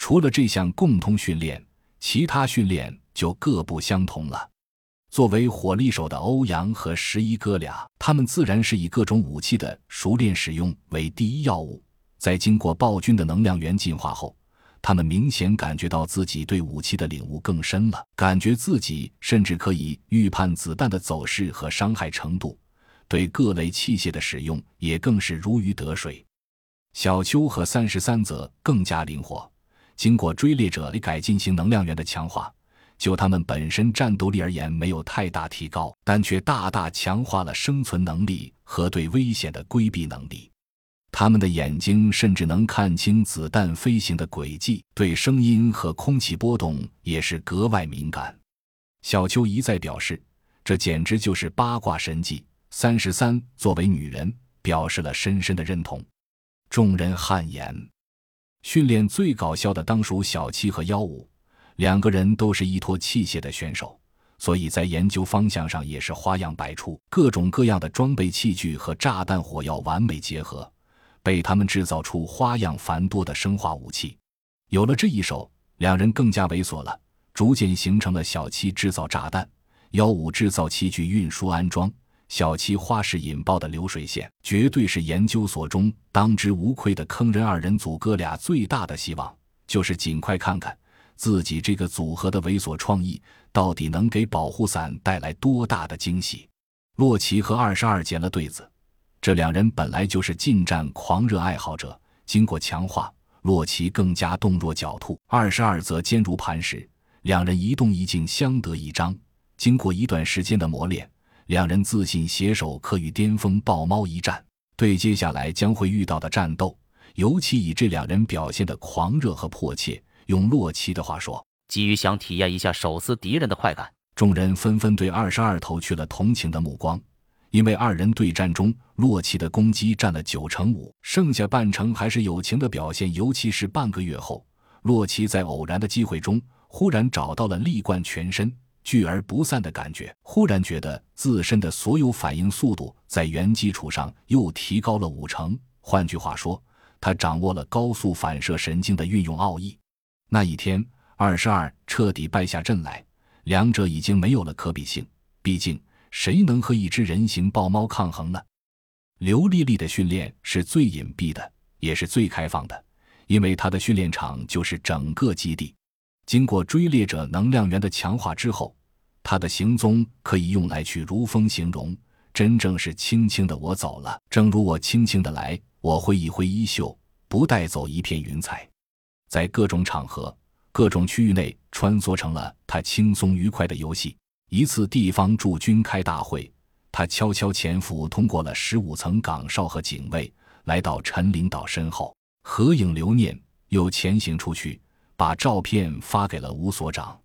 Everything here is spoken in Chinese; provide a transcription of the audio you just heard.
除了这项共通训练，其他训练就各不相同了。作为火力手的欧阳和十一哥俩，他们自然是以各种武器的熟练使用为第一要务。在经过暴君的能量源进化后，他们明显感觉到自己对武器的领悟更深了，感觉自己甚至可以预判子弹的走势和伤害程度，对各类器械的使用也更是如鱼得水。小邱和三十三则更加灵活，经过追猎者 A 改进型能量源的强化。就他们本身战斗力而言，没有太大提高，但却大大强化了生存能力和对危险的规避能力。他们的眼睛甚至能看清子弹飞行的轨迹，对声音和空气波动也是格外敏感。小秋一再表示，这简直就是八卦神技。三十三作为女人，表示了深深的认同。众人汗颜。训练最搞笑的当属小七和幺五。两个人都是依托器械的选手，所以在研究方向上也是花样百出，各种各样的装备器具和炸弹火药完美结合，被他们制造出花样繁多的生化武器。有了这一手，两人更加猥琐了，逐渐形成了小七制造炸弹、幺五制造器具运输安装、小七花式引爆的流水线，绝对是研究所中当之无愧的坑人二人组。哥俩最大的希望就是尽快看看。自己这个组合的猥琐创意，到底能给保护伞带来多大的惊喜？洛奇和二十二结了对子，这两人本来就是近战狂热爱好者，经过强化，洛奇更加动若狡兔，二十二则坚如磐石，两人一动一静，相得益彰。经过一段时间的磨练，两人自信携手可与巅峰豹猫一战。对接下来将会遇到的战斗，尤其以这两人表现的狂热和迫切。用洛奇的话说：“急于想体验一下手撕敌人的快感。”众人纷纷对二十二投去了同情的目光，因为二人对战中，洛奇的攻击占了九成五，剩下半成还是友情的表现。尤其是半个月后，洛奇在偶然的机会中，忽然找到了力贯全身、聚而不散的感觉，忽然觉得自身的所有反应速度在原基础上又提高了五成。换句话说，他掌握了高速反射神经的运用奥义。那一天，二十二彻底败下阵来，两者已经没有了可比性。毕竟，谁能和一只人形豹猫抗衡呢？刘丽丽的训练是最隐蔽的，也是最开放的，因为她的训练场就是整个基地。经过追猎者能量源的强化之后，他的行踪可以用来去如风形容，真正是轻轻的我走了，正如我轻轻的来，我挥一挥衣袖，不带走一片云彩。在各种场合、各种区域内穿梭成了他轻松愉快的游戏。一次地方驻军开大会，他悄悄潜伏，通过了十五层岗哨和警卫，来到陈领导身后合影留念，又潜行出去，把照片发给了吴所长。